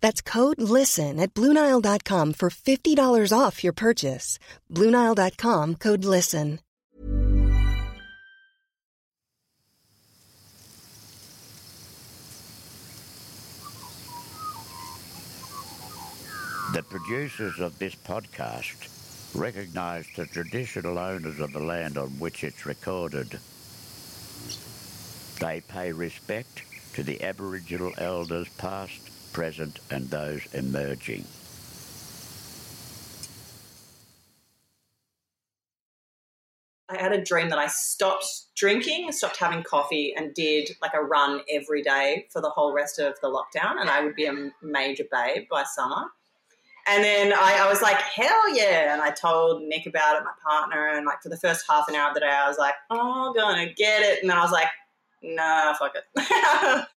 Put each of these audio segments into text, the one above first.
That's code LISTEN at Bluenile.com for $50 off your purchase. Bluenile.com code LISTEN. The producers of this podcast recognise the traditional owners of the land on which it's recorded. They pay respect to the Aboriginal elders past, present and those emerging. I had a dream that I stopped drinking, stopped having coffee, and did like a run every day for the whole rest of the lockdown, and I would be a major babe by summer. And then I, I, was like, hell yeah. And I told Nick about it, my partner. And like for the first half an hour of the day, I was like, oh, I'm gonna get it. And then I was like, nah, fuck it.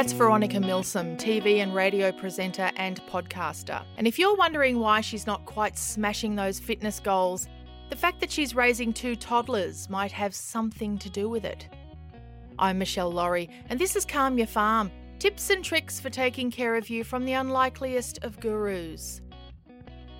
That's Veronica Milsom, TV and radio presenter and podcaster. And if you're wondering why she's not quite smashing those fitness goals, the fact that she's raising two toddlers might have something to do with it. I'm Michelle Laurie, and this is Calm Your Farm tips and tricks for taking care of you from the unlikeliest of gurus.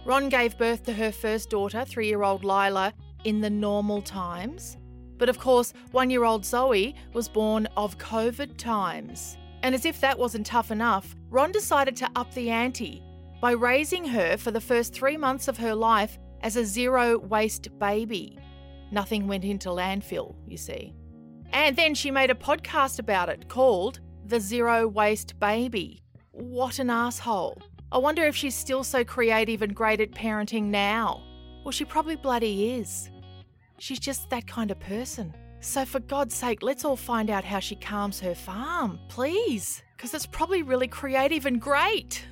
Ron gave birth to her first daughter, three year old Lila, in the normal times. But of course, one year old Zoe was born of COVID times. And as if that wasn't tough enough, Ron decided to up the ante by raising her for the first three months of her life as a zero waste baby. Nothing went into landfill, you see. And then she made a podcast about it called The Zero Waste Baby. What an asshole. I wonder if she's still so creative and great at parenting now. Well, she probably bloody is. She's just that kind of person. So, for God's sake, let's all find out how she calms her farm, please, because it's probably really creative and great.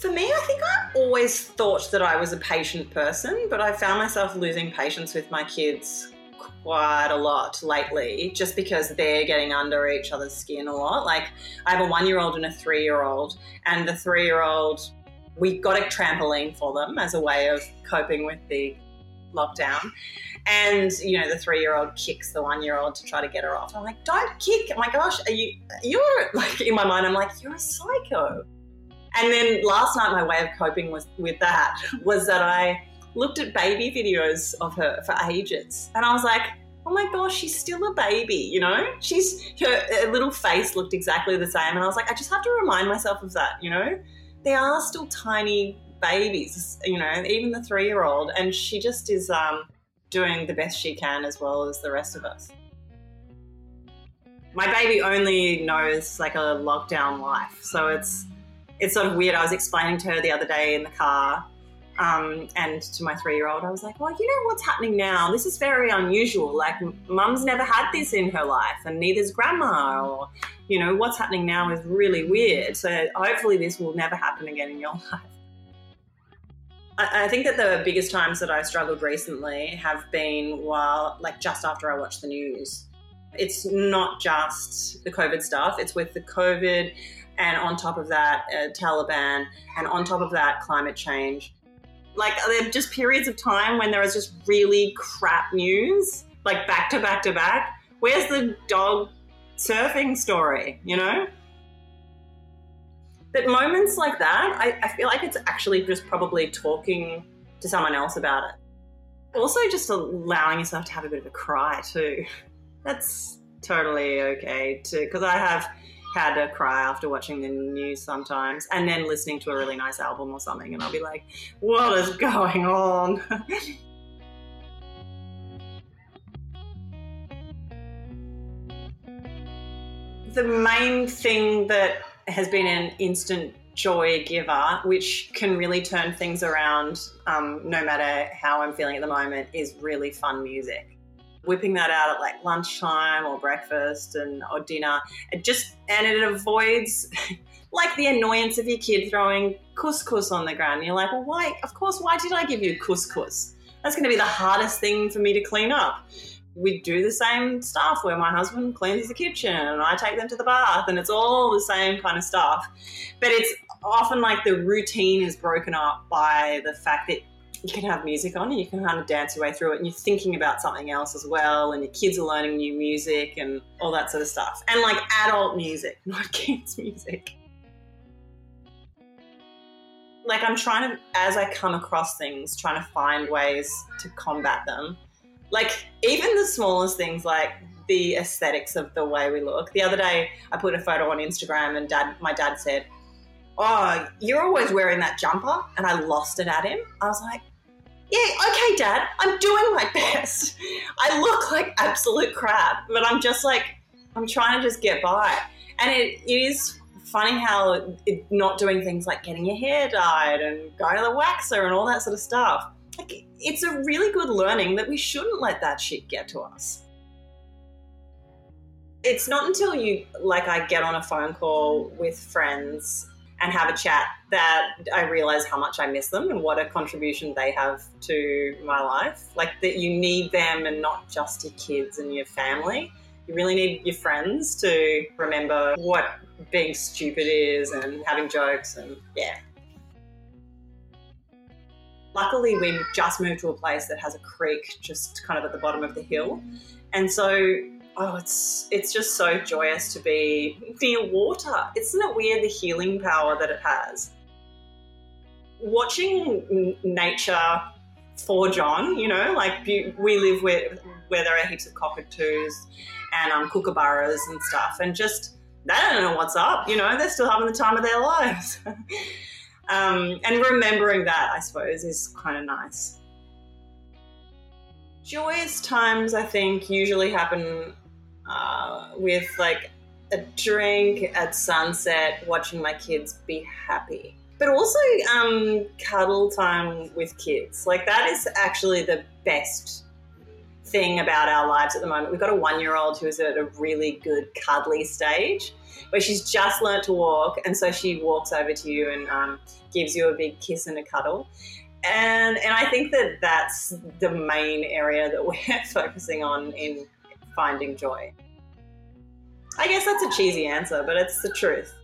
For me, I think I always thought that I was a patient person, but I found myself losing patience with my kids quite a lot lately just because they're getting under each other's skin a lot. Like, I have a one year old and a three year old, and the three year old, we got a trampoline for them as a way of coping with the lockdown. And you know, the three-year-old kicks the one-year-old to try to get her off. I'm like, "Don't kick!" My gosh, are you? You're like in my mind. I'm like, "You're a psycho." And then last night, my way of coping was with that was that I looked at baby videos of her for ages, and I was like, "Oh my gosh, she's still a baby." You know, she's her, her little face looked exactly the same, and I was like, I just have to remind myself of that. You know, they are still tiny babies. You know, even the three-year-old, and she just is um, doing the best she can as well as the rest of us. My baby only knows like a lockdown life, so it's it's sort of weird. I was explaining to her the other day in the car, um, and to my three year old, I was like, well, you know what's happening now? This is very unusual. Like, mum's never had this in her life, and neither's grandma, or, you know, what's happening now is really weird. So, hopefully, this will never happen again in your life. I, think that the biggest times that I struggled recently have been while, like, just after I watched the news. It's not just the COVID stuff, it's with the COVID and on top of that, uh, Taliban, and on top of that, climate change. Like, there are just periods of time when there is just really crap news, like back to back to back. Where's the dog surfing story, you know? But moments like that, I, I feel like it's actually just probably talking to someone else about it. Also, just allowing yourself to have a bit of a cry too. That's totally okay too, because I have had a cry after watching the news sometimes and then listening to a really nice album or something, and I'll be like, what is going on? the main thing that has been an instant joy giver, which can really turn things around um, no matter how I'm feeling at the moment, is really fun music. Whipping that out at like lunchtime or breakfast and or dinner, it just and it avoids like the annoyance of your kid throwing couscous on the ground. And You're like, well, why? Of course, why did I give you couscous? That's going to be the hardest thing for me to clean up we do the same stuff where my husband cleans the kitchen and I take them to the bath and it's all the same kind of stuff. But it's often like the routine is broken up by the fact that you can have music on and you can kind of dance your way through it and you're thinking about something else as well and your kids are learning new music and all that sort of stuff. And like adult music, not kids music. Like I'm trying to, as I come across things, trying to find ways to combat them like even the smallest things like the aesthetics of the way we look. The other day, I put a photo on Instagram, and dad, my dad said, "Oh, you're always wearing that jumper," and I lost it at him. I was like, "Yeah, okay, Dad, I'm doing my best. I look like absolute crap, but I'm just like, I'm trying to just get by." And it, it is funny how it, not doing things like getting your hair dyed and going to the waxer and all that sort of stuff like, it's a really good learning that we shouldn't let that shit get to us. It's not until you, like, I get on a phone call with friends and have a chat that I realize how much I miss them and what a contribution they have to my life. Like, that you need them and not just your kids and your family. You really need your friends to remember what being stupid is and having jokes and yeah, Luckily, we just moved to a place that has a creek just kind of at the bottom of the hill. And so, oh, it's it's just so joyous to be near water. Isn't it weird the healing power that it has? Watching nature for John, you know, like we live where, where there are heaps of cockatoos and um, kookaburras and stuff, and just they don't know what's up, you know, they're still having the time of their lives. Um, and remembering that, I suppose, is kind of nice. Joyous times, I think, usually happen uh, with like a drink at sunset, watching my kids be happy. But also um, cuddle time with kids. Like, that is actually the best thing about our lives at the moment. We've got a one year old who's at a really good cuddly stage where she's just learnt to walk, and so she walks over to you and um, gives you a big kiss and a cuddle. And and I think that that's the main area that we're focusing on in finding joy. I guess that's a cheesy answer, but it's the truth.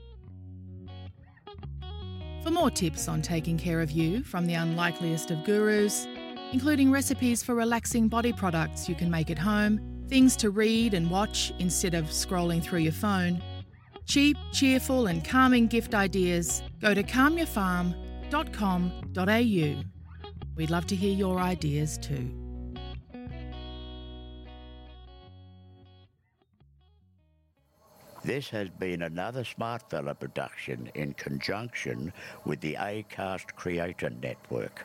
For more tips on taking care of you from the unlikeliest of gurus, including recipes for relaxing body products you can make at home, things to read and watch instead of scrolling through your phone, Cheap, cheerful, and calming gift ideas, go to calmyourfarm.com.au. We'd love to hear your ideas too. This has been another Smartfella production in conjunction with the ACAST Creator Network.